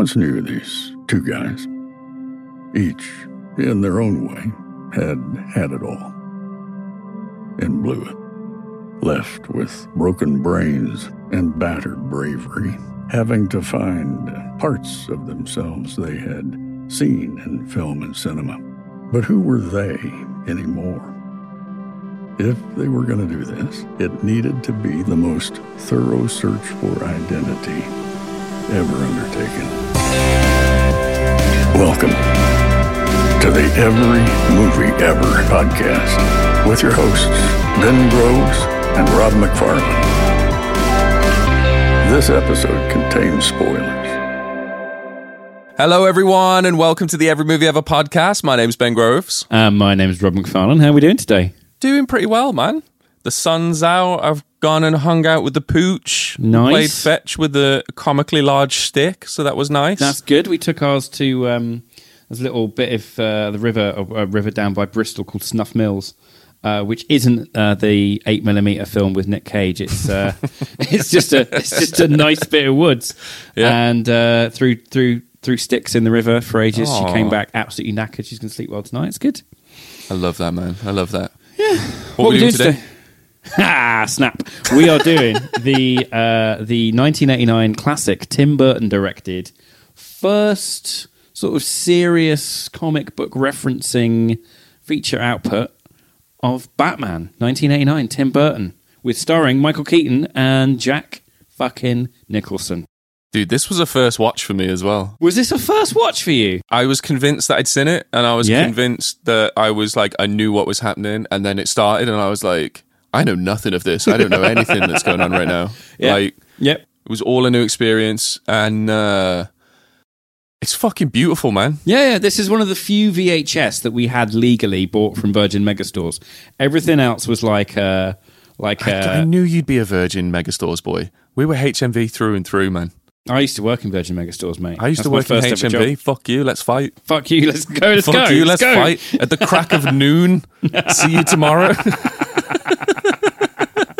once knew these two guys. Each, in their own way, had had it all and blew it. Left with broken brains and battered bravery, having to find parts of themselves they had seen in film and cinema. But who were they anymore? If they were going to do this, it needed to be the most thorough search for identity ever undertaken. Welcome to the Every Movie Ever podcast with your hosts, Ben Groves and Rob McFarland. This episode contains spoilers. Hello, everyone, and welcome to the Every Movie Ever podcast. My name's Ben Groves. Um, my name is Rob McFarlane. How are we doing today? Doing pretty well, man. The sun's out. I've gone and hung out with the pooch. Nice. Played fetch with a comically large stick, so that was nice. That's good. We took ours to um, there's a little bit of uh, the river, a river down by Bristol called Snuff Mills. Uh, which isn't uh, the eight millimeter film with Nick Cage. It's uh, it's just a it's just a nice bit of woods, Yeah. and uh, through through through sticks in the river for ages. Aw. She came back absolutely knackered. She's going to sleep well tonight. It's good. I love that, man. I love that. Yeah. What, What are we doing today? Ha! Snap. We are doing the uh, the 1989 classic Tim Burton directed first sort of serious comic book referencing feature output of Batman 1989 Tim Burton with starring Michael Keaton and Jack fucking Nicholson. Dude, this was a first watch for me as well. Was this a first watch for you? I was convinced that I'd seen it, and I was Yeah. convinced that I was like, I knew what was happening, and then it started, and I was like, I know nothing of this. I don't know anything that's going on right now. Yeah. Like, Yep. it was all a new experience, and uh, it's fucking beautiful, man. Yeah, yeah, this is one of the few VHS that we had legally bought from Virgin Megastores. Everything else was like uh like uh, I knew you'd be a Virgin Megastores boy. We were HMV through and through, man. I used to work in Virgin Megastores, mate. I used That's to work in HMV. Fuck you, let's fight. Fuck you. Let's go. Let's Fuck go. you, let's go. fight at the crack of noon. See you tomorrow.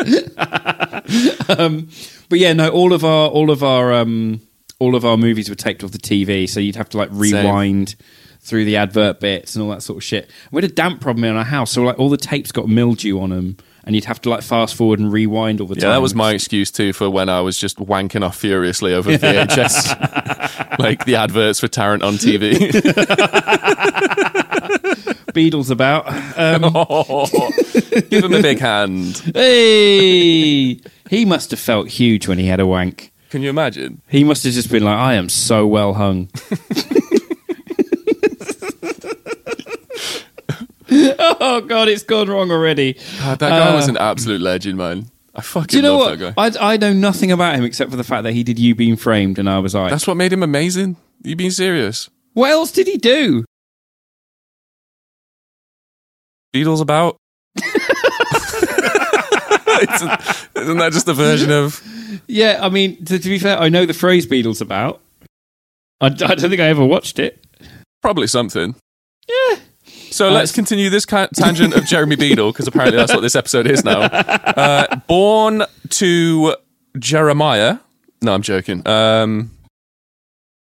But yeah, no. All of our all of our um all of our movies were taped off the TV, so you'd have to like rewind through the advert bits and all that sort of shit. We had a damp problem in our house, so like all the tapes got mildew on them, and you'd have to like fast forward and rewind all the time. yeah, that was my excuse too for when I was just wanking off furiously over VHS, like the adverts for Tarrant on TV. Beadle's About. Um, Give him a big hand. hey, he must have felt huge when he had a wank. Can you imagine? He must have just been like, "I am so well hung." oh god, it's gone wrong already. God, that guy was an absolute legend, man. I fucking Uh, Do you know love what? that guy. I, I know nothing about him except for the fact that he did You've Been Framed, and I was like, That's what made him amazing. You being serious? what else did he do? Beadle's About? isn't, isn't that just a version of? Yeah, I mean, to, to be fair, I know the phrase Beadle's About. I, I don't think I ever watched it. Probably something. Yeah. So let's continue this ca- tangent of Jeremy Beadle because apparently that's what this episode is now. Uh, born to Jeremiah. No, I'm joking. Um,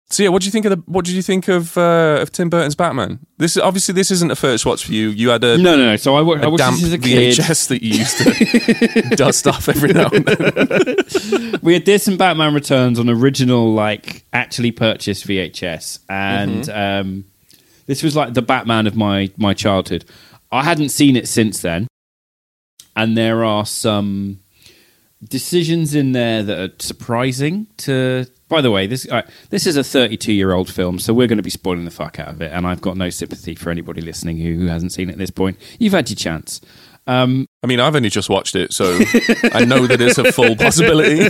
so yeah, what do you think of the? What did you think of uh, of Tim Burton's Batman? This is obviously this isn't a first watch for you. You had a, No, no, no. So I, wa- I watched damp this as a kid. VHS that you used to dust off every now and then. We had this and Batman Returns on original, like actually purchased VHS, and Mm-hmm. um, this was like the Batman of my my childhood. I hadn't seen it since then, and there are some decisions in there that are surprising. To by the way, this right, this is a 32 year old film, so we're going to be spoiling the fuck out of it, and I've got no sympathy for anybody listening who, who hasn't seen it at this point. You've had your chance. Um, I mean, I've only just watched it, so I know that it's a full possibility.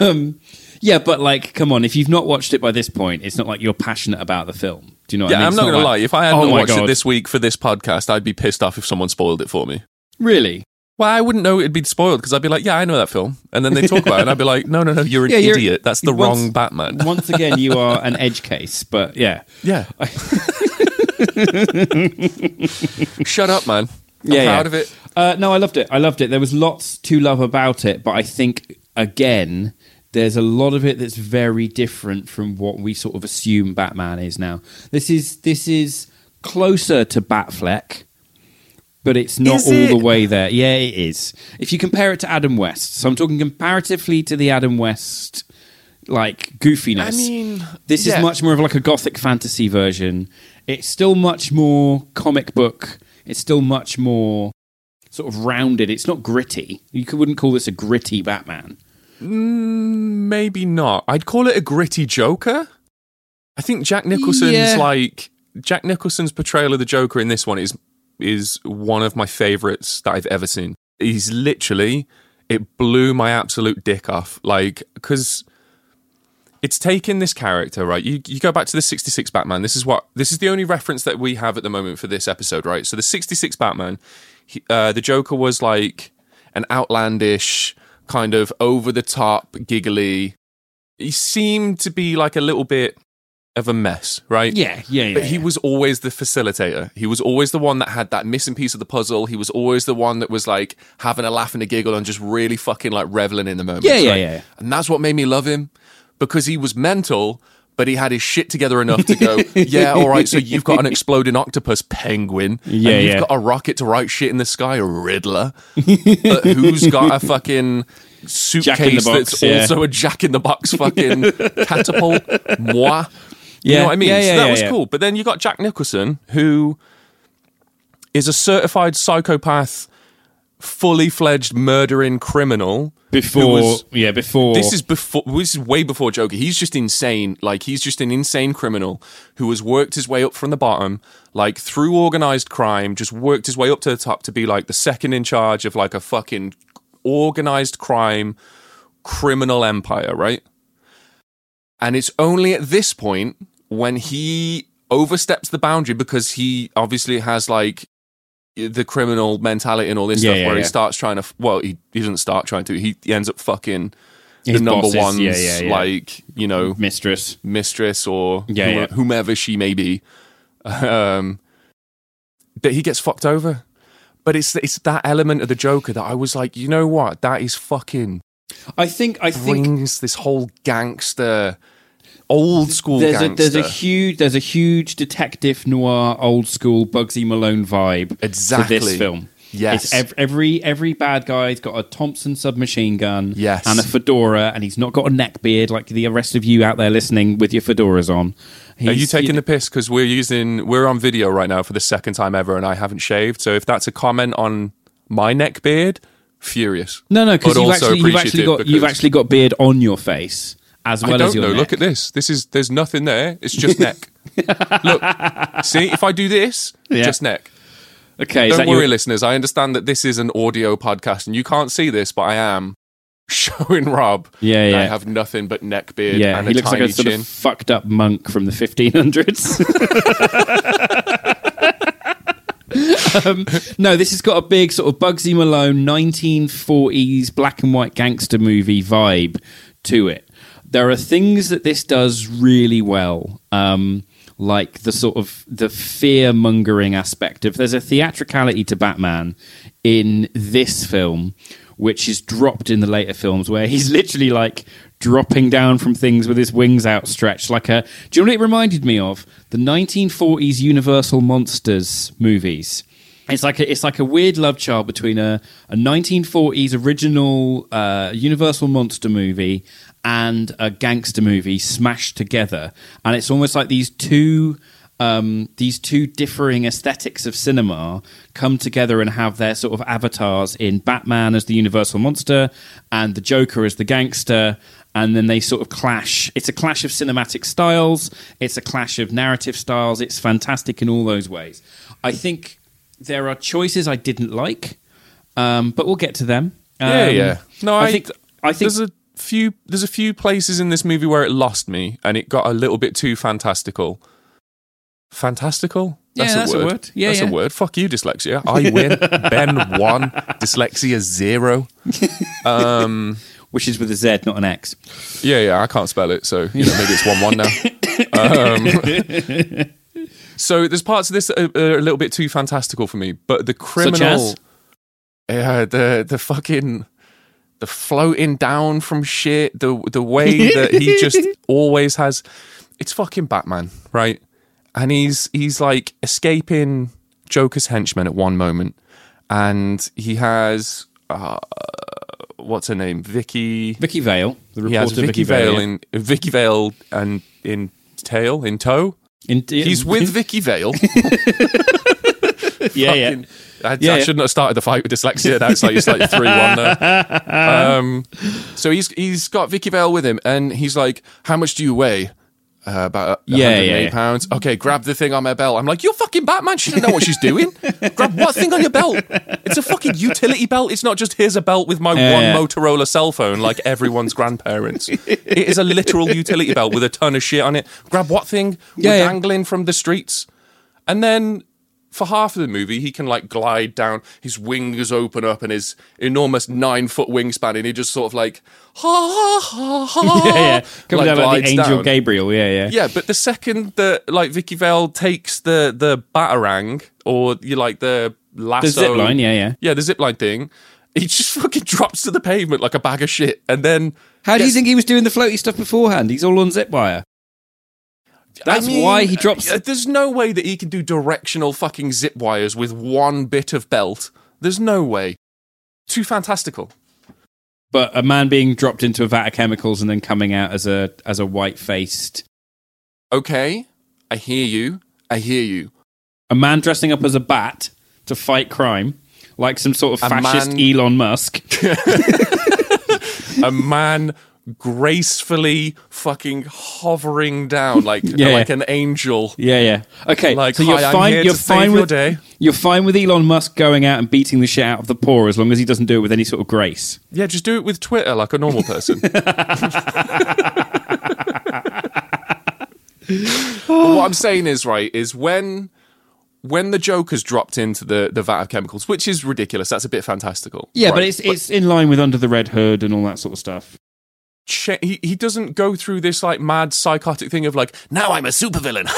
Um, yeah, but like, come on, if you've not watched it by this point, it's not like you're passionate about the film. Do you know what I Yeah, mean? I'm It's not going to lie. If I hadn't Oh watched it this week for this podcast, I'd be pissed off if someone spoiled it for me. Really? Well, I wouldn't know it'd be spoiled because I'd be like, yeah, I know that film. And then they talk about it, and I'd be like, no, no, no, you're an Yeah, you're- idiot. That's the once- wrong Batman. Once again, you are an edge case, but yeah. Yeah. Shut up, man. I'm Yeah, proud yeah. of it. Uh, no, I loved it. I loved it. There was lots to love about it, but I think, again, there's a lot of it that's very different from what we sort of assume Batman is now. This is this is closer to Batfleck, but it's not Is all it? the way there. Yeah, it is. If you compare it to Adam West, so I'm talking comparatively to the Adam West like goofiness. I mean, this yeah. is much more of like a gothic fantasy version. It's still much more comic book. It's still much more sort of rounded. It's not gritty. You wouldn't call this a gritty Batman. Mm, maybe not. I'd call it a gritty Joker. I think Jack Nicholson's Yeah. like Jack Nicholson's portrayal of the Joker in this one is is one of my favorites that I've ever seen. He's literally it blew my absolute dick off. Like because it's taken this character right. You you go back to the sixty six Batman. This is what this is the only reference that we have at the moment for this episode, right? So the sixty six Batman, he, uh, the Joker was like an outlandish kind of over the top, giggly. He seemed to be like a little bit of a mess, right? Yeah, yeah, yeah. But he yeah. was always the facilitator. He was always the one that had that missing piece of the puzzle. He was always the one that was like having a laugh and a giggle and just really fucking like reveling in the moment. Yeah, yeah, yeah. And that's what made me love him because he was mental, but he had his shit together enough to go, yeah, all right, so you've got an exploding octopus penguin. Yeah, and you've yeah. got a rocket to write shit in the sky, a Riddler. but who's got a fucking suitcase box, that's yeah. also a jack in the box fucking catapult? Moi. You know what I mean? yeah, so yeah, that yeah, was yeah. cool. But then you got Jack Nicholson, who is a certified psychopath, fully fledged murdering criminal. before was- yeah before this is before. This is way before Joker. He's just insane. Like he's just an insane criminal who has worked his way up from the bottom, like through organized crime. Just worked his way up to the top to be like the second in charge of like a fucking organized crime criminal empire, right? And it's only at this point when he oversteps the boundary because he obviously has like the criminal mentality and all this Yeah, stuff yeah, where he starts trying to well he, he doesn't start trying to he, he ends up fucking His the number one yeah, yeah, yeah. like you know mistress. mistress or Yeah, whom- yeah. whomever she may be. Um that he gets fucked over. But it's it's that element of the joker that i was like you know what? That is fucking I think I think brings this whole gangster old school there's a there's a huge there's a huge detective noir old school Bugsy Malone vibe Exactly. to this film. Yes. It's ev- every every bad guy's got a Thompson submachine gun Yes. and a fedora and he's not got a neck beard like the rest of you out there listening with your fedoras on. Are you taking the piss? Because we're using we're on video right now for the second time ever, and I haven't shaved. So if that's a comment on my neck beard, furious. No, no, because you've actually you've actually got you've actually got beard on your face as well I don't as your know. neck. Look at this. This is there's nothing there. It's just neck. Look, see if I do this, Yeah. just neck. Okay, Don't worry, your, listeners. I understand that this is an audio podcast and you can't see this, but I am showing Rob. Yeah, that I have nothing but neck beard yeah, and he a looks like tiny a sort chin. of fucked up monk from the 1500s. um, no, this has got a big sort of Bugsy Malone 1940s black and white gangster movie vibe to it. There are things that this does really well. Um, like the sort of the fear mongering aspect of there's a theatricality to Batman in this film which is dropped in the later films where he's literally like dropping down from things with his wings outstretched like a do you know what it reminded me of the 1940s universal monsters movies it's like a, it's like a weird love child between a, a 1940s original uh, Universal monster movie and a gangster movie smashed together, and it's almost like these two um, these two differing aesthetics of cinema come together and have their sort of avatars in Batman as the Universal monster and the Joker as the gangster. And then they sort of clash. It's a clash of cinematic styles. It's a clash of narrative styles. It's fantastic in all those ways. I think there are choices I didn't like, um, but we'll get to them. Yeah, Um, yeah. No, I, I think I think there's a few there's a few places in this movie where it lost me and it got a little bit too fantastical. Fantastical? Yeah, that's a word. Yeah, that's yeah. a word. Fuck you, dyslexia. I win. ben one. Dyslexia zero. Um, which is with a Z, not an X. yeah, yeah. I can't spell it, so you know maybe it's one one now. Um, so there's parts of this that are, are a little bit too fantastical for me, but the criminal, as? yeah, the the fucking the floating down from shit, the the way that he just always has. It's fucking Batman, right? And he's he's like escaping Joker's henchmen at one moment, and he has uh, what's her name, Vicky. Vicky Vale, the He has reporter Vicky Vale in Vicky Vale and in tail in tow. in, He's with Vicky Vale. yeah, yeah. I, Yeah, I shouldn't have started the fight with dyslexia. Now it's like it's like three one there. Um, so he's he's got Vicky Vale with him, and he's like, "How much do you weigh?" Uh, about Yeah, 108 yeah, pounds. Okay, grab the thing on my belt. I'm like, you're fucking Batman. She doesn't know what she's doing. grab what thing on your belt? It's a fucking utility belt. It's not just here's a belt with my Yeah, one yeah. Motorola cell phone like everyone's grandparents. It is a literal utility belt with a ton of shit on it. Grab what thing? Yeah, We're yeah. dangling from the streets. And then for half of the movie, he can like glide down, his wings open up, and his enormous nine foot wingspan, and he just sort of like ha ha ha ha. yeah, yeah. Coming like, down like the angel down. Gabriel. Yeah, yeah. Yeah, but the second that like Vicky Vale takes the the batarang or you like the lasso, The zip line. Yeah, yeah. yeah, the zip line thing, he just fucking drops to the pavement like a bag of shit, and then How do you think he was doing the floaty stuff beforehand? He's all on zip wire. That's I mean, why he drops. uh, There's no way that he can do directional fucking zip wires with one bit of belt. There's no way. Too fantastical. but a man being dropped into a vat of chemicals and then coming out as a as a white faced Okay, I hear you. I hear you. a man dressing up as a bat to fight crime, like some sort of A fascist man- Elon Musk. a man gracefully fucking hovering down like Yeah, like yeah. an angel. Yeah, yeah. Okay, Like, so you're "Hi, fine. You're fine your with day." you're fine with Elon Musk going out and beating the shit out of the poor as long as he doesn't do it with any sort of grace. Yeah, just do it with Twitter like a normal person. But what I'm saying is right is when when the Joker's dropped into the the vat of chemicals, which is ridiculous. That's a bit fantastical. Yeah, but right? it's it's in line with Under the Red Hood and all that sort of stuff. Cha- he he doesn't go through this like mad psychotic thing of like now I'm a supervillain.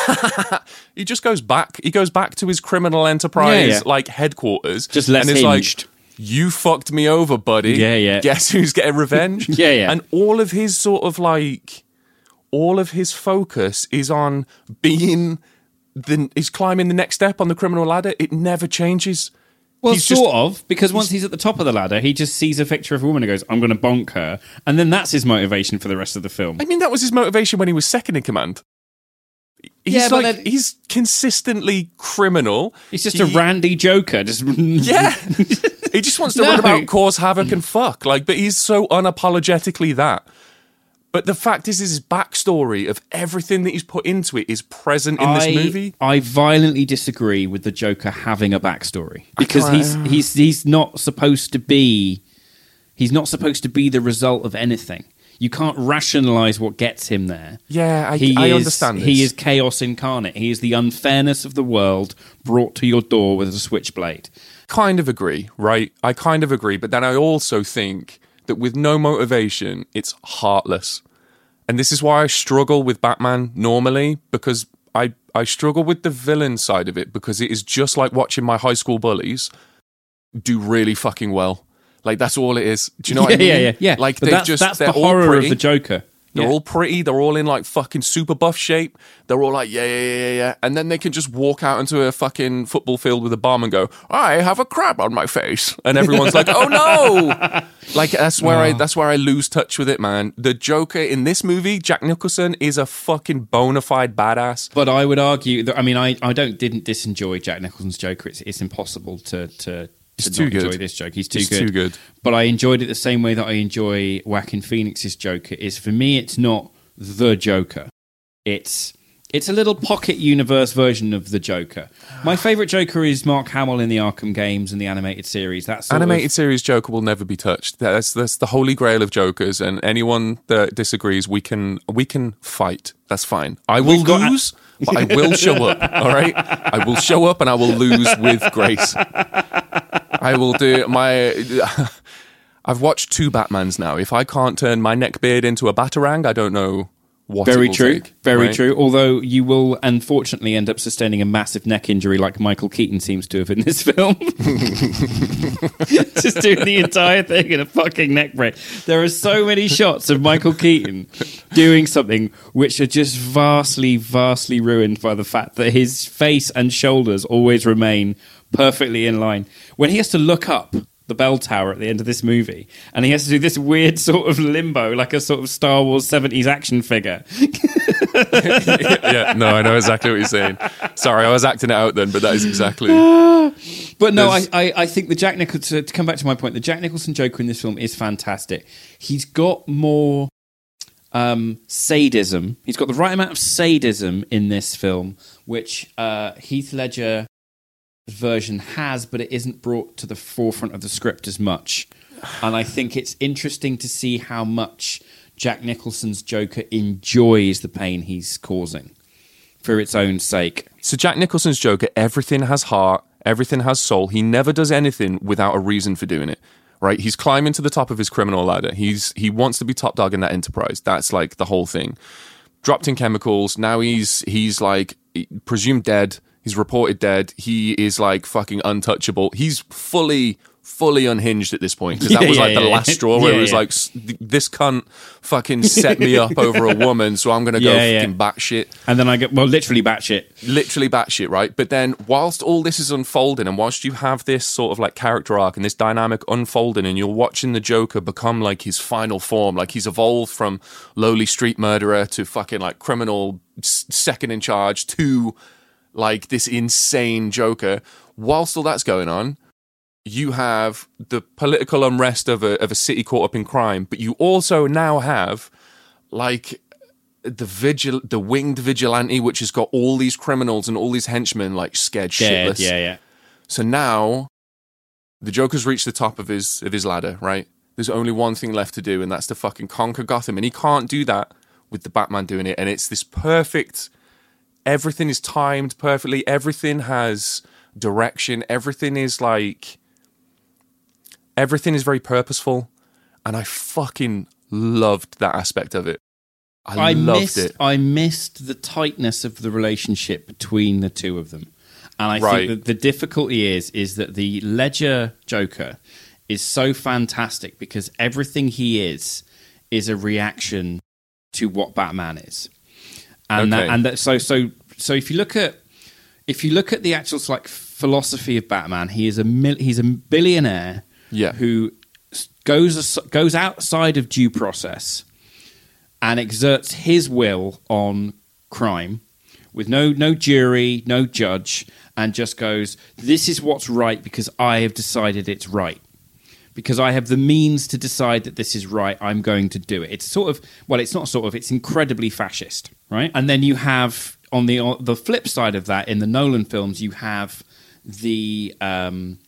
he just goes back. He goes back to his criminal enterprise Yeah, yeah. like headquarters. Just less and is like, you fucked me over, buddy. Yeah, yeah. Guess who's getting revenge? Yeah, yeah. And all of his sort of like, all of his focus is on being the is climbing the next step on the criminal ladder. It never changes. Well, He's sort just- of, because once he's at the top of the ladder, he just sees a picture of a woman and goes, "I'm going to bonk her," and then that's his motivation for the rest of the film. I mean, that was his motivation when he was second in command. He's Yeah, like then- he's consistently criminal. He's just He- a randy joker. Just Yeah. he just wants to No. run about, cause havoc, and fuck. Like, but he's so unapologetically that. But the fact is, is his backstory of everything that he's put into it is present in this movie. I violently disagree with the Joker having a backstory because he's he's he's not supposed to be he's not supposed to be the result of anything. You can't rationalize what gets him there. Yeah, I, He I is, understand. He is chaos incarnate. He is the unfairness of the world brought to your door with a switchblade. kind of agree, right? I kind of agree, but then I also think that with no motivation, it's heartless. And this is why I struggle with Batman normally because I I struggle with the villain side of it because it is just like watching my high school bullies do really fucking well. Like that's all it is. Do you know what I yeah, mean? yeah, yeah, yeah. Like they that's, just that's they're the all horror pretty. of the Joker. They're Yeah. all pretty. They're all in like fucking super buff shape. They're all like, yeah, yeah, yeah, yeah. And then they can just walk out into a fucking football field with a bomb and go, I have a crab on my face. And everyone's like, oh no. Like that's where I oh. that's where I lose touch with it, man. The Joker in this movie, Jack Nicholson, is a fucking bona fide badass. But I would argue that I mean I, I don't didn't disenjoy Jack Nicholson's Joker. It's it's impossible to to, to It's not too good. enjoy this joke. He's too He's good. too good. But I enjoyed it the same way that I enjoy Joaquin Phoenix's Joker. Is for me it's not the Joker. It's it's a little pocket universe version of the Joker. My favorite Joker is Mark Hamill in the Arkham games and the animated series. That's Animated series Joker will never be touched. That's that's the holy grail of Jokers, and anyone that disagrees, we can we can fight. That's fine. I will We've got- lose, but I will show up. All right, I will show up, and I will lose with grace. I will do my. I've watched two Batmans now. If I can't turn my neck beard into a batarang, I don't know what Very true. take, Very right? true. Although you will unfortunately end up sustaining a massive neck injury like Michael Keaton seems to have in this film. Just doing the entire thing in a fucking neck break. There are so many shots of Michael Keaton doing something which are just vastly, vastly ruined by the fact that his face and shoulders always remain perfectly in line. When he has to look up the bell tower at the end of this movie, and he has to do this weird sort of limbo, like a sort of Star Wars 70s action figure. yeah, no, I know exactly what you're saying. Sorry, I was acting it out then, but that is exactly. But no, I, I, I think the Jack Nicholson, to come back to my point, the Jack Nicholson Joker in this film is fantastic. He's got more um, sadism. He's got the right amount of sadism in this film, which uh, Heath Ledger version has, but it isn't brought to the forefront of the script as much. And I think it's interesting to see how much Jack Nicholson's Joker enjoys the pain he's causing for its own sake. So Jack Nicholson's Joker, everything has heart, everything has soul. He never does anything without a reason for doing it. Right? He's climbing to the top of his criminal ladder. He's he wants to be top dog in that enterprise. That's like the whole thing. Dropped in chemicals. Now he's he's like presumed dead. He's reported dead. He is like fucking untouchable. He's fully fully unhinged at this point because that Yeah, was yeah, like the yeah. last straw where Yeah, it was yeah. like "S- this cunt fucking set me up over a woman, so I'm gonna go Yeah, yeah. fucking batshit And then I get, well, literally batshit. literally batshit, right? But then, whilst all this is unfolding, and whilst you have this sort of like character arc and this dynamic unfolding, and you're watching the Joker become like his final form, like he's evolved from lowly street murderer to fucking like criminal s- second in charge to like this insane Joker. Whilst all that's going on, you have the political unrest of a of a city caught up in crime, but you also now have like the vigil the winged vigilante which has got all these criminals and all these henchmen like scared Dead, shitless. yeah, yeah. So now the Joker's reached the top of his of his ladder, right? There's only one thing left to do, and that's to fucking conquer Gotham. And he can't do that with the Batman doing it. And it's this perfect everything is timed perfectly, everything has direction, everything is like everything is very purposeful. And I fucking loved that aspect of it. I, I loved missed, it. I missed the tightness of the relationship between the two of them, and I Right. think that the difficulty is is that the Ledger Joker is so fantastic because everything he is is a reaction to what Batman is, and that, and that, so so so if you look at if you look at the actual like philosophy of Batman, he is a mil- he's a billionaire Yeah. who goes as- goes outside of due process and exerts his will on crime with no no jury, no judge, and just goes, "This is what's right because I have decided it's right." Because I have the means to decide that this is right, I'm going to do it. It's sort of well, it's not sort of, it's incredibly fascist, right? And then you have on the on the flip side of that in the Nolan films, you have the um,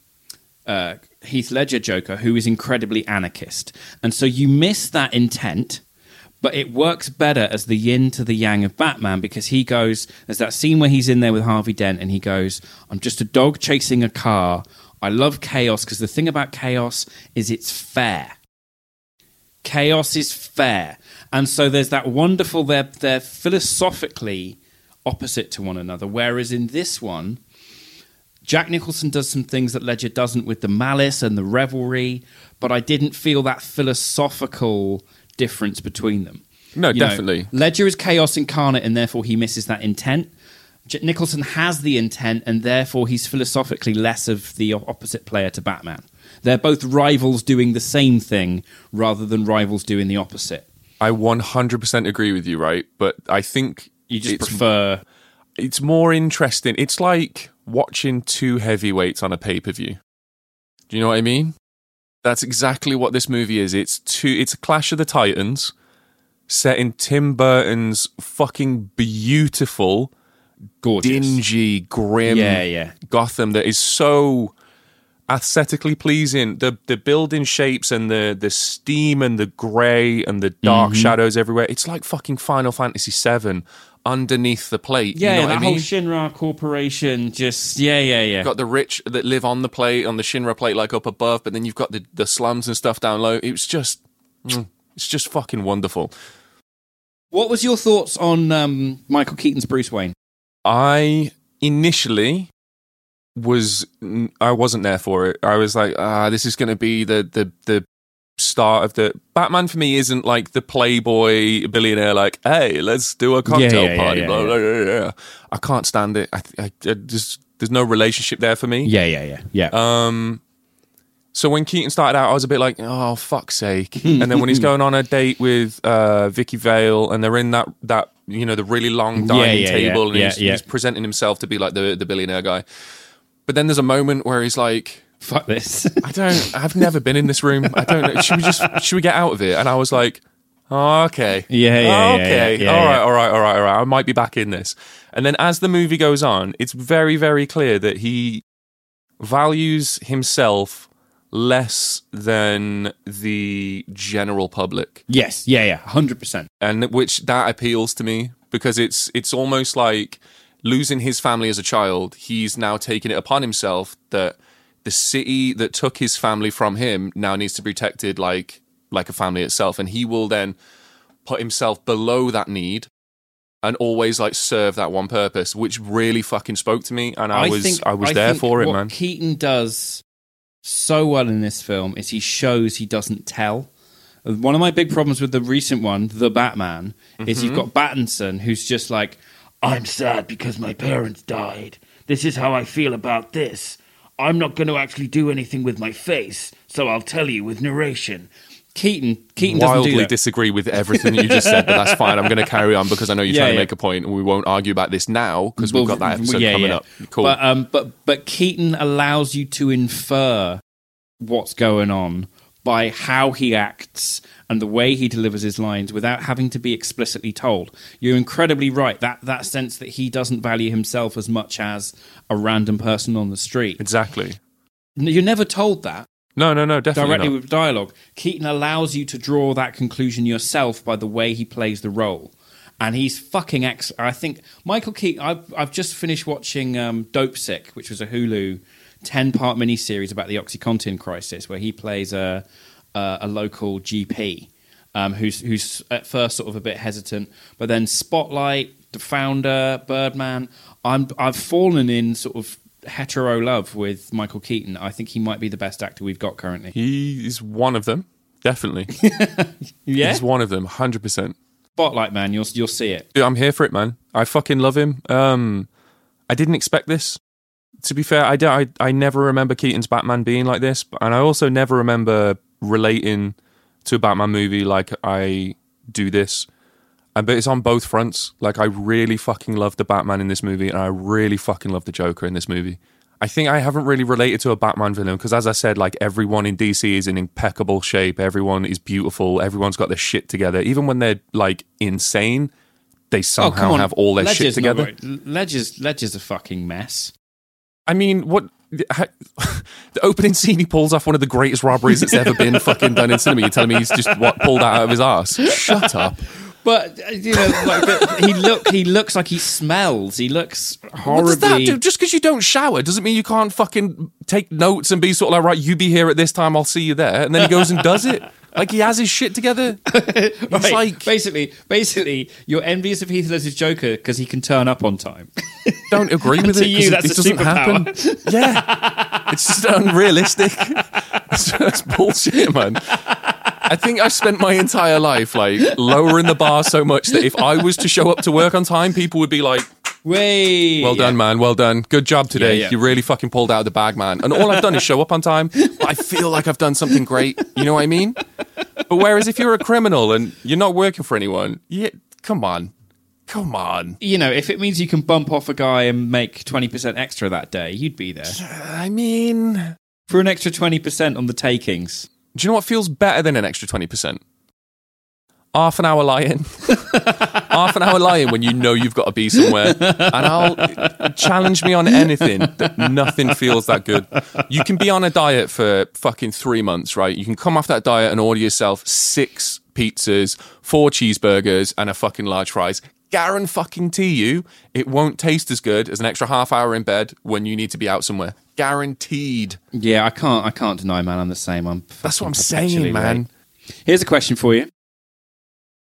uh, Heath Ledger Joker, who is incredibly anarchist. And so you miss that intent, but it works better as the yin to the yang of Batman because he goes, there's that scene where he's in there with Harvey Dent and he goes, I'm just a dog chasing a car. I love chaos because the thing about chaos is it's fair. Chaos is fair. And so there's that wonderful, they're, they're philosophically opposite to one another. Whereas in this one, Jack Nicholson does some things that Ledger doesn't with the malice and the revelry, but I didn't feel that philosophical difference between them. No, You know, definitely. Ledger is chaos incarnate, and therefore he misses that intent. J- Nicholson has the intent, and therefore he's philosophically less of the opposite player to Batman. They're both rivals doing the same thing rather than rivals doing the opposite. I 100% agree with you, right? But I think You just it's, prefer. it's more interesting. It's like watching two heavyweights on a pay per view. Do you know what I mean? That's exactly what this movie is. It's two. It's a Clash of the Titans set in Tim Burton's fucking beautiful, Gorgeous. dingy, grim Yeah, yeah. Gotham that is so aesthetically pleasing. The the building shapes and the the steam and the grey and the dark Mm-hmm. shadows everywhere. It's like fucking Final Fantasy VII underneath the plate. Yeah, you know that what I whole? Shinra corporation just. Yeah, yeah, yeah. got the rich that live on the plate on the Shinra plate like up above, but then you've got the, the slums and stuff down low. It was just, mm, it's just fucking wonderful. What was your thoughts on um, Michael Keaton's Bruce Wayne? I initially was I wasn't there for it. I was like, ah, this is going to be the the the start of the Batman for me isn't like the playboy billionaire like, hey, let's do a cocktail Yeah, yeah, party. yeah, blah, yeah. blah, blah, blah. I can't stand it. I, I, I just there's no relationship there for me. Yeah, yeah, yeah, yeah. Um, so when Keaton started out, I was a bit like, oh fuck's sake! and then when he's going on a date with uh, Vicky Vale, and they're in that that you know the really long dining table, yeah, and he's, he's presenting himself to be like the the billionaire guy. But then there's a moment where he's like, Fuck this. I don't, I've never been in this room. I don't know. Should we just should we get out of it? And I was like, oh, okay, Yeah, yeah, yeah, okay, yeah, yeah, all right, yeah. all right, all right, all right. I might be back in this. And then as the movie goes on, it's very, very clear that he values himself less than the general public yes, yeah, yeah, hundred percent. and which that appeals to me because it's it's almost like losing his family as a child he's now taking it upon himself that the city that took his family from him now needs to be protected like like a family itself and he will then put himself below that need and always like serve that one purpose which really fucking spoke to me and i, was i was there think for it what man Keaton does so well in this film is he shows he doesn't tell. One of my big problems with the recent one, The Batman, is Mm-hmm. you've got Battinson who's just like, I'm sad because my parents died. This is how I feel about this. I'm not going to actually do anything with my face, so I'll tell you with narration. Keaton, Keaton doesn't do wildly that. disagree with everything that you just said, but that's fine. I'm going to carry on because I know you're Yeah, trying to make a point, and we won't argue about this now because we've got that episode yeah, coming yeah. up. Cool. But um, but but Keaton allows you to infer what's going on by how he acts and the way he delivers his lines without having to be explicitly told. You're incredibly right. That that sense that he doesn't value himself as much as a random person on the street. exactly. You're never told that No, no, no, definitely directly not. with dialogue. Keaton allows you to draw that conclusion yourself by the way he plays the role. And he's fucking ex. I think Michael Keaton. I've, I've just finished watching um, Dopesick, which was a Hulu ten part miniseries about the OxyContin crisis, where he plays a a, a local GP um, who's who's at first sort of a bit hesitant, but then Spotlight, The Founder, Birdman. I'm I've fallen in sort of hetero love with Michael Keaton. I think he might be the best actor we've got currently. He is one of them, definitely. Yeah, He's one of them, hundred percent. Spotlight, man. You'll you'll see it. I'm here for it, man. I fucking love him. Um, I didn't expect this. To be fair, I, don't- I I never remember Keaton's Batman being like this, and I also never remember relating to a Batman movie like I do this. And but it's on both fronts. Like I really fucking love the Batman in this movie, and I really fucking love the Joker in this movie. I think I haven't really related to a Batman villain because, as I said, like everyone in DC is in impeccable shape. Everyone is beautiful. Everyone's got their shit together. Even when they're like insane, they oh, somehow have all their shit Oh, Ledger's not together. right. Ledger's Ledger's a fucking mess. I mean, what the opening scene he pulls off one of the greatest robberies that's ever been fucking done in cinema. You're telling me he's just what pulled that out of his ass? Shut up. But uh, you know, like the, he look he looks like he smells. He looks What does that horribly. do? Just because you don't shower doesn't mean you can't fucking take notes and be sort of like, right, you be here at this time, I'll see you there. And then he goes and does it. Like he has his shit together. It's Right, like, basically, basically, you're envious of Heath Ledger's Joker because he can turn up on time. don't agree with To it. 'cause you, that's it a doesn't happen. superpower. Yeah. It's just unrealistic. It's just bullshit, man. I think I spent my entire life like lowering the bar so much that if I was to show up to work on time, people would be like, Way Well done, man. Well done. Good job today. Yeah, yeah. You really fucking pulled out of the bag, man. And all I've done is show up on time. But I feel like I've done something great. You know what I mean? But whereas if you're a criminal and you're not working for anyone, yeah, come on. Come on. You know, if it means you can bump off a guy and make twenty percent extra that day, you'd be there I mean, for an extra twenty percent on the takings. do you know what feels better than an extra 20%? Half an hour lying. Half an hour lying when you know you've got to be somewhere. And I'll challenge me on anything that nothing feels that good. You can be on a diet for fucking three months, right? You can come off that diet and order yourself six pizzas, four cheeseburgers, and a fucking large fries. Guarantee you, it won't taste as good as an extra half hour in bed when you need to be out somewhere. Guaranteed. Yeah, I can't. I can't deny, man. I'm the same. I'm. That's what I'm saying, man. late. Here's a question for you.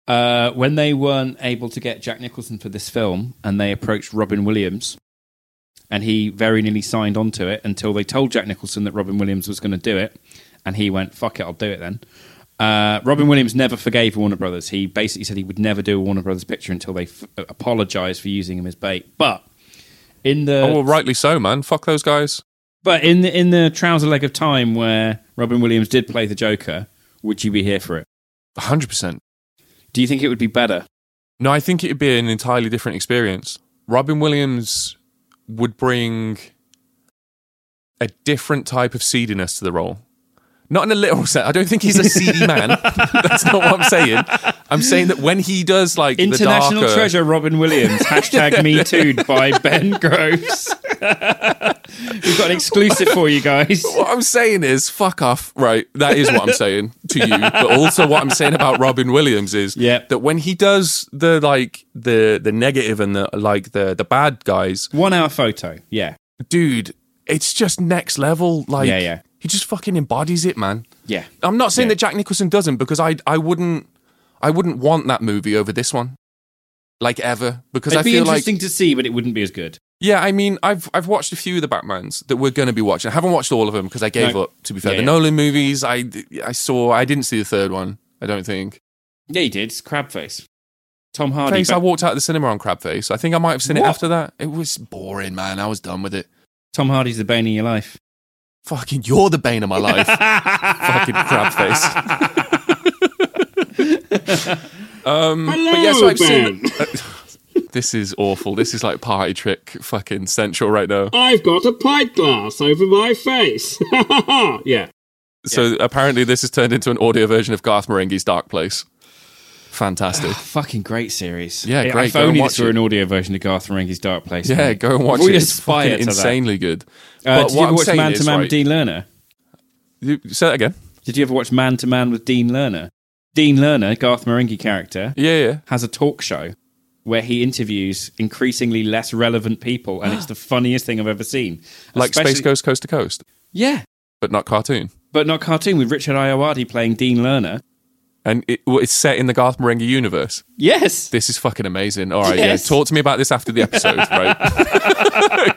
Uh, when they weren't able to get Jack Nicholson for this film, and they approached Robin Williams, and he very nearly signed on to it until they told Jack Nicholson that Robin Williams was going to do it, and he went, "Fuck it, I'll do it then." Uh, Robin Williams never forgave Warner Brothers. He basically said he would never do a Warner Brothers picture until they f- apologized for using him as bait. But in the Oh, well, rightly so, man. Fuck those guys. but in the in the trouser leg of time where Robin Williams did play the Joker, would you be here for it? 100%. Do you think it would be better? No, I think it'd be an entirely different experience. Robin Williams would bring a different type of seediness to the role. Not in a literal sense. I don't think he's a seedy man. That's not what I'm saying. I'm saying that when he does like the International darker- treasure Robin Williams. Hashtag me too by Ben Groves. We've got an exclusive for you guys. What I'm saying is, fuck off. Right, that is what I'm saying to you. But also, what I'm saying about Robin Williams is Yep. that when he does the like the the negative and the like the the bad guys, One hour photo. Yeah. dude, it's just next level. Like, Yeah, yeah. He just fucking embodies it, man. Yeah. I'm not saying Yeah. that Jack Nicholson doesn't because I I wouldn't I wouldn't want that movie over this one, like ever, because It'd I be feel like interesting to see, but it wouldn't be as good. yeah, I mean, I've I've watched a few of the Batmans that we're going to be watching. I haven't watched all of them because I gave No. up. To be fair, Yeah, the yeah. Nolan movies, I I saw. I didn't see the third one. I don't think. Yeah, he did. It's Crabface. Tom Hardy. Face, but- I walked out of the cinema on Crabface. I think I might have seen it after that. It was boring, man. I was done with it. Tom Hardy's the bane of your life. Fucking, you're the bane of my life. Fucking Crabface. um, but yeah, so I've seen. this is awful. This is like party trick fucking central right now. I've got a pint glass over my face. yeah. So apparently, this has turned into an audio version of Garth Marenghi's Dark Place. Fantastic. Fucking great series. Yeah, great. If Go and only watch this were it. an audio version of Garth Marenghi's Dark Place. yeah, mate. go and watch We it. It's aspire fucking to that. insanely good. Uh, But did you ever watch Man to Man with Dean Lerner? You, say that again. Did you ever watch Man to Man with Dean Lerner? Dean Lerner, Garth Marenghi character, Yeah, yeah. has a talk show where he interviews increasingly less relevant people, and it's the funniest thing I've ever seen. Like Especially- Space Ghost Coast to Coast, Yeah, but not cartoon. but not cartoon with Richard Ayoade playing Dean Lerner. And it, it's set in the Garth Marenghi universe. Yes. This is fucking amazing. All right, Yes. yeah. Talk to me about this after the episode, right?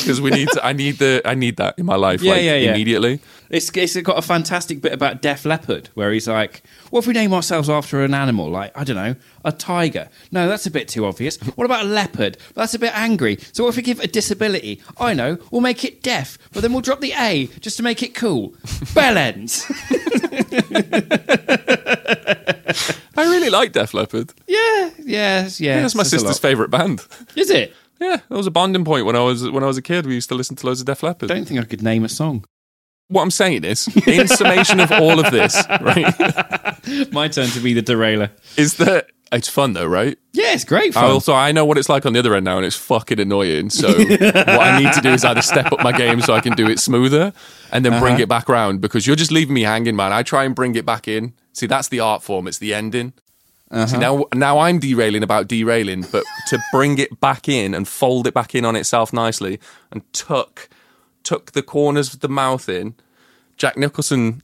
Because we need to. I need the. I need that in my life. Yeah, like, yeah, yeah. Immediately. It's, it's got a fantastic bit about Def Leppard where he's like, what if we name ourselves after an animal? Like, I don't know, a tiger. No, that's a bit too obvious. What about a leopard? That's a bit angry. So what if we give a disability? I know, we'll make it deaf, but then we'll drop the A just to make it cool. Bellends. I really like Def Leppard. yeah, yes, yeah. That's my sister's favorite band. Is it? Yeah, that was a bonding point when I was when I was a kid. We used to listen to loads of Def Leppard. I Don't think I could name a song. What I'm saying is, in summation of all of this, right, My turn to be the derailer. is that it's fun though, right? Yeah, it's great I fun. also I know what it's like on the other end now, and it's fucking annoying. So what I need to do is either step up my game so I can do it smoother, and then bring Uh-huh. it back around because you're just leaving me hanging, man. I try and bring it back in. See, that's the art form. It's the ending. Uh-huh. See, now now I'm derailing about derailing, but to bring it back in and fold it back in on itself nicely and tuck tuck the corners of the mouth in. Jack Nicholson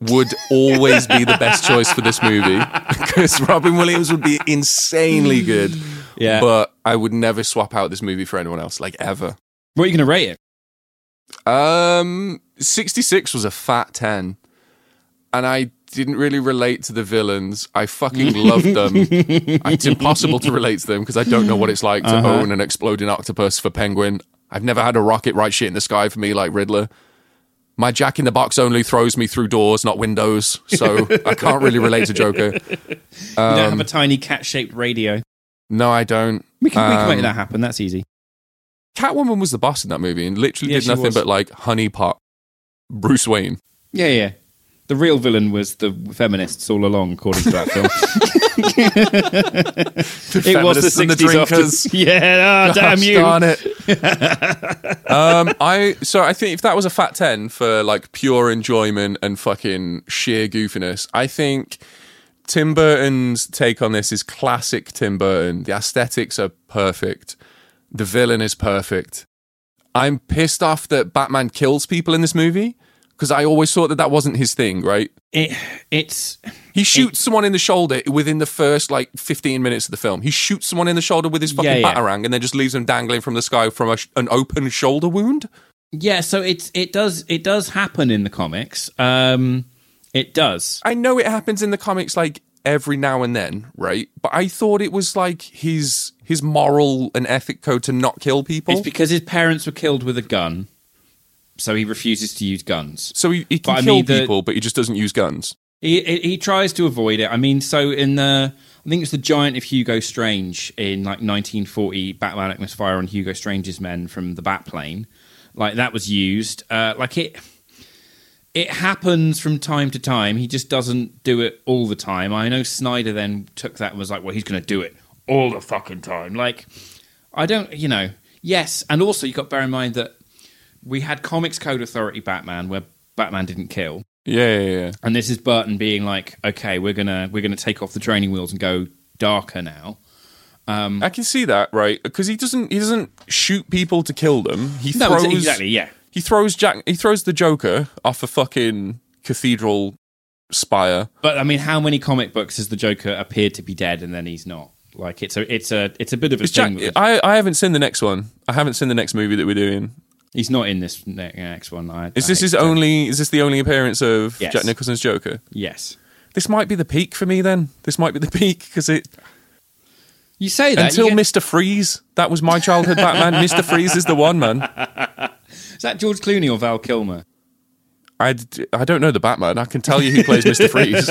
would always be the best choice for this movie because Robin Williams would be insanely good. Yeah. But I would never swap out this movie for anyone else, like ever. what are you going to rate it? Um, 66 was a fat 10. And I didn't really relate to the villains. I fucking loved them. it's impossible to relate to them because I don't know what it's like to Uh-huh. own an exploding octopus for Penguin. I've never had a rocket write shit in the sky for me like Riddler. My Jack in the Box only throws me through doors, not windows. So I can't really relate to Joker. you don't Um, have a tiny cat-shaped radio. No, I don't. We can, we can make Um, that happen. That's easy. Catwoman was the boss in that movie and literally Yeah, did nothing was. but like honeypot Bruce Wayne. Yeah, yeah. The real villain was the feminists all along, according to that film. it was the feminists and the 60s after. drinkers. Yeah, oh, damn you. darn it. um, I so I think if that was a fat ten for like pure enjoyment and fucking sheer goofiness, I think Tim Burton's take on this is classic Tim Burton. The aesthetics are perfect. The villain is perfect. I'm pissed off that Batman kills people in this movie Because I always thought that that wasn't his thing, right? It it's He shoots someone in the shoulder within the first like 15 minutes of the film. He shoots someone in the shoulder with his fucking Yeah, yeah. batarang and then just leaves them dangling from the sky from a an open shoulder wound. yeah. So it's it does it does happen in the comics. Um, it does. I know it happens in the comics like every now and then, right? But I thought it was like his his moral and ethic code to not kill people. It's because his parents were killed with a gun, so he refuses to use guns. so he, he can But I mean, the- people, but he just doesn't use guns. He, he he tries to avoid it. I mean, so in the I think it's the Giant of Hugo Strange in like 1940, Batman fire on Hugo Strange's men from the Batplane. Like that was used. Uh, like it it happens from time to time. He just doesn't do it all the time. I know Snyder then took that and was like, well, he's going to do it all the fucking time. Like I don't, you know. Yes, and also you got to bear in mind that we had Comics Code Authority Batman where Batman didn't kill. Yeah, yeah, yeah. And this is Burton being like, okay, we're gonna we're gonna take off the training wheels and go darker now. Um, I can see that, right? Because he doesn't he doesn't shoot people to kill them. He No, throws exactly, yeah. He throws Jack. He throws the Joker off a fucking cathedral spire. But I mean, how many comic books has the Joker appeared to be dead and then he's not? Like it's a it's a it's a bit of a Jack, thing. with- I I haven't seen the next one. I haven't seen the next movie that we're doing. He's not in this ne- next one. I, Is I this his to- only? Is this the only appearance of Yes. Jack Nicholson's Joker? Yes, This might be the peak for me. Then this might be the peak because it you say that until you get- Mister Freeze. That was my childhood Batman. Mister Freeze is the one man. is that George Clooney or Val Kilmer? I, d- I don't know the Batman. I can tell you who plays Mister Freeze.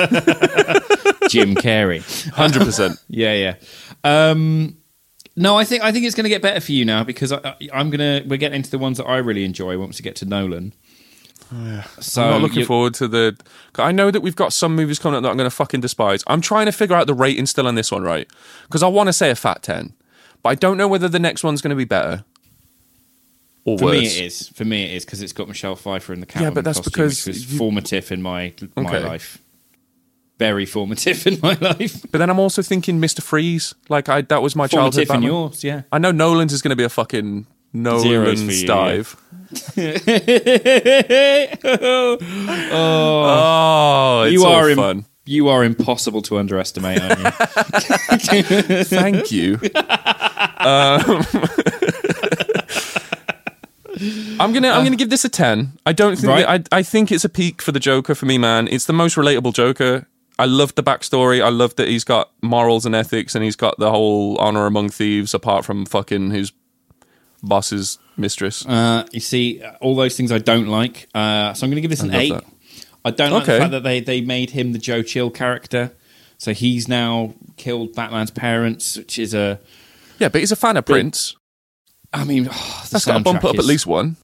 Jim Carrey. Hundred percent. Yeah, yeah. Um, no, I think I think it's going to get better for you now because I, I, I'm gonna we're getting into the ones that I really enjoy once we get to Nolan. Oh, so I'm not looking forward to the. I know that we've got some movies coming up that I'm going to fucking despise. I'm trying to figure out the rating still on this one, right? Because I want to say a fat ten, but I don't know whether the next one's going to be better or For worse. me, it is. For me, it is because it's got Michelle Pfeiffer in the Catwoman Yeah, but that's costume, because which was you- formative in my my Okay. life. Very formative in my life. But then I'm also thinking Mr. Freeze. Like I, that was my childhood. Formative in yours, yeah. I know Nolan's is going to be a fucking Nolan's you, dive. oh, it's you are im- fun. you are impossible to underestimate, aren't you? Thank you. um, I'm gonna I'm gonna give this a ten. I don't think Right. that- I I think it's a peak for the Joker for me, man. It's the most relatable Joker. I love the backstory. I love that he's got morals and ethics, and he's got the whole honor among thieves, apart from fucking his boss's mistress. uh, you see, all those things I don't like. Uh, so I'm going to give this an love eight. that. I don't like Okay. the fact that they, they made him the Joe Chill character. So he's now killed Batman's parents, which is a. yeah, but he's a fan of Prince. I mean, oh, That's got to bump up at least one.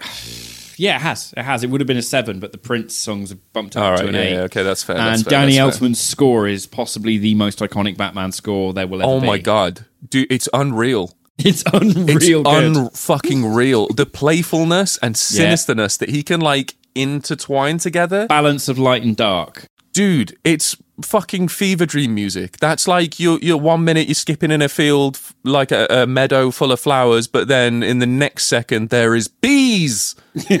Yeah, it has. It has. It would have been a seven, but the Prince songs have bumped up All to an yeah, eight. yeah, okay, that's fair. that's and fair, Danny that's fair. Elfman's score is possibly the most iconic Batman score there will ever Oh be. Oh my god, dude, it's unreal. It's It's unreal good. un fucking real. The playfulness and sinisterness that he can like intertwine together, Balance of light and dark. dude. It's fucking fever dream music. That's like you're, you're one minute you're skipping in a field like a, a meadow full of flowers, but then in the next second there is bees. it's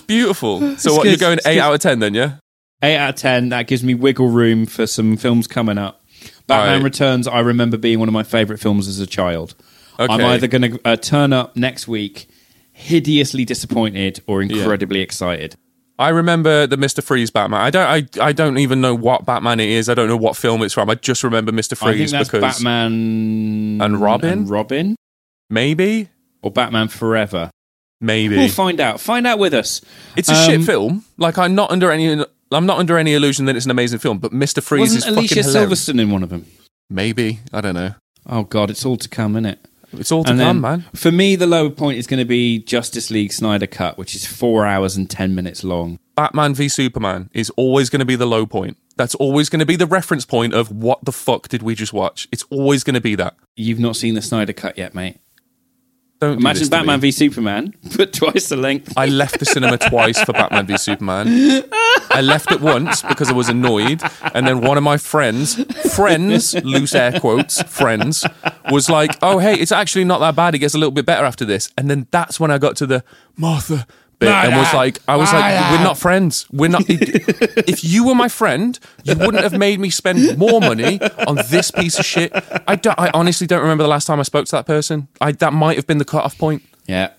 beautiful. So what? good. You're going It's eight out of ten then? Yeah. Eight out of ten. That gives me wiggle room for some films coming up. Batman Alright. Returns. I remember being one of my favorite films as a child. I'm either going to uh, turn up next week hideously disappointed or incredibly excited. I remember the Mister Freeze Batman. I don't. I, I don't even know what Batman it is. I don't know what film it's from. I just remember Mister I think Freeze because Batman And Robin? and Robin, maybe, or Batman Forever. maybe We'll find out. Find out with us. it's a Um, shit film. Like I'm not under any. I'm not under any illusion that it's an amazing film. But Mister Freeze Wasn't is Alicia fucking hilarious. Silverstone in one of them? Maybe I don't know. Oh God, it's all to come, isn't it? It's all to And come, then man. for me, the lower point is going to be Justice League Snyder Cut, which is four hours and ten minutes long. Batman v Superman is always going to be the low point. That's always going to be the reference point of what the fuck did we just watch. It's always going to be that. You've not seen the Snyder Cut yet, mate. Don't do Imagine to Batman v Superman, but twice the length. I left the cinema twice for Batman v Superman. I left it once because I was annoyed, and then one of my friends, friends, loose air quotes, friends, was like, "Oh, hey, it's actually not that bad. It gets a little bit better after this." And then that's when I got to the Martha bit and was like, "I was like, we're not friends. We're not. If you were my friend, you wouldn't have made me spend more money on this piece of shit." I, don't, I honestly don't remember the last time I spoke to that person. I that might have been the cutoff point. Yeah.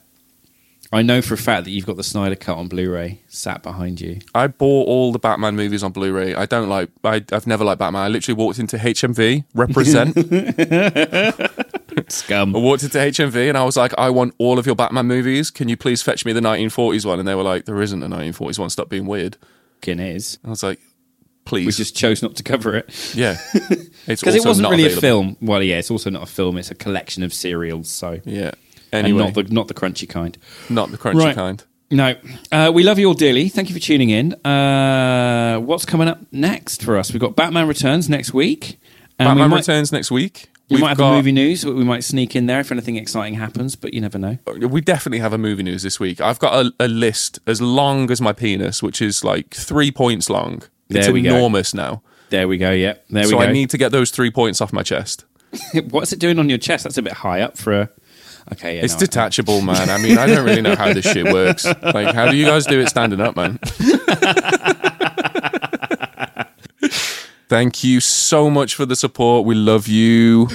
I know for a fact that you've got the Snyder Cut on Blu-ray sat behind you. I bought all the Batman movies on Blu-ray. I don't like. I, I've never liked Batman. I literally walked into HMV, represent. Scum. I walked into HMV and I was like, I want all of your Batman movies. Can you please fetch me the 1940s one? And they were like, there isn't a 1940s one. Stop being weird. Fucking is. I was like, please. We just chose not to cover it yeah. Because it wasn't really available. a film. Well, yeah, it's also not a film. It's a collection of serials. So, Yeah. and Anyway, not the not the crunchy kind. not the crunchy Right. kind. No, uh, we love you all dearly. Thank you for tuning in. Uh, what's coming up next for us? We've got Batman Returns next week. And Batman we might, returns next week. We might have got- a movie news. We might sneak in there if anything exciting happens, but you never know. We definitely have a movie news this week. I've got a, a list as long as my penis, which is like three points long. It's There go. enormous now. There we go. Yeah, there we go. So. I need to get those three points off my chest. What's it doing on your chest? That's a bit high up for a. Okay, yeah, It's no, detachable, man. I mean, I don't really know how this shit works. Like, how do you guys do it standing up, man? Thank you so much for the support. We love you.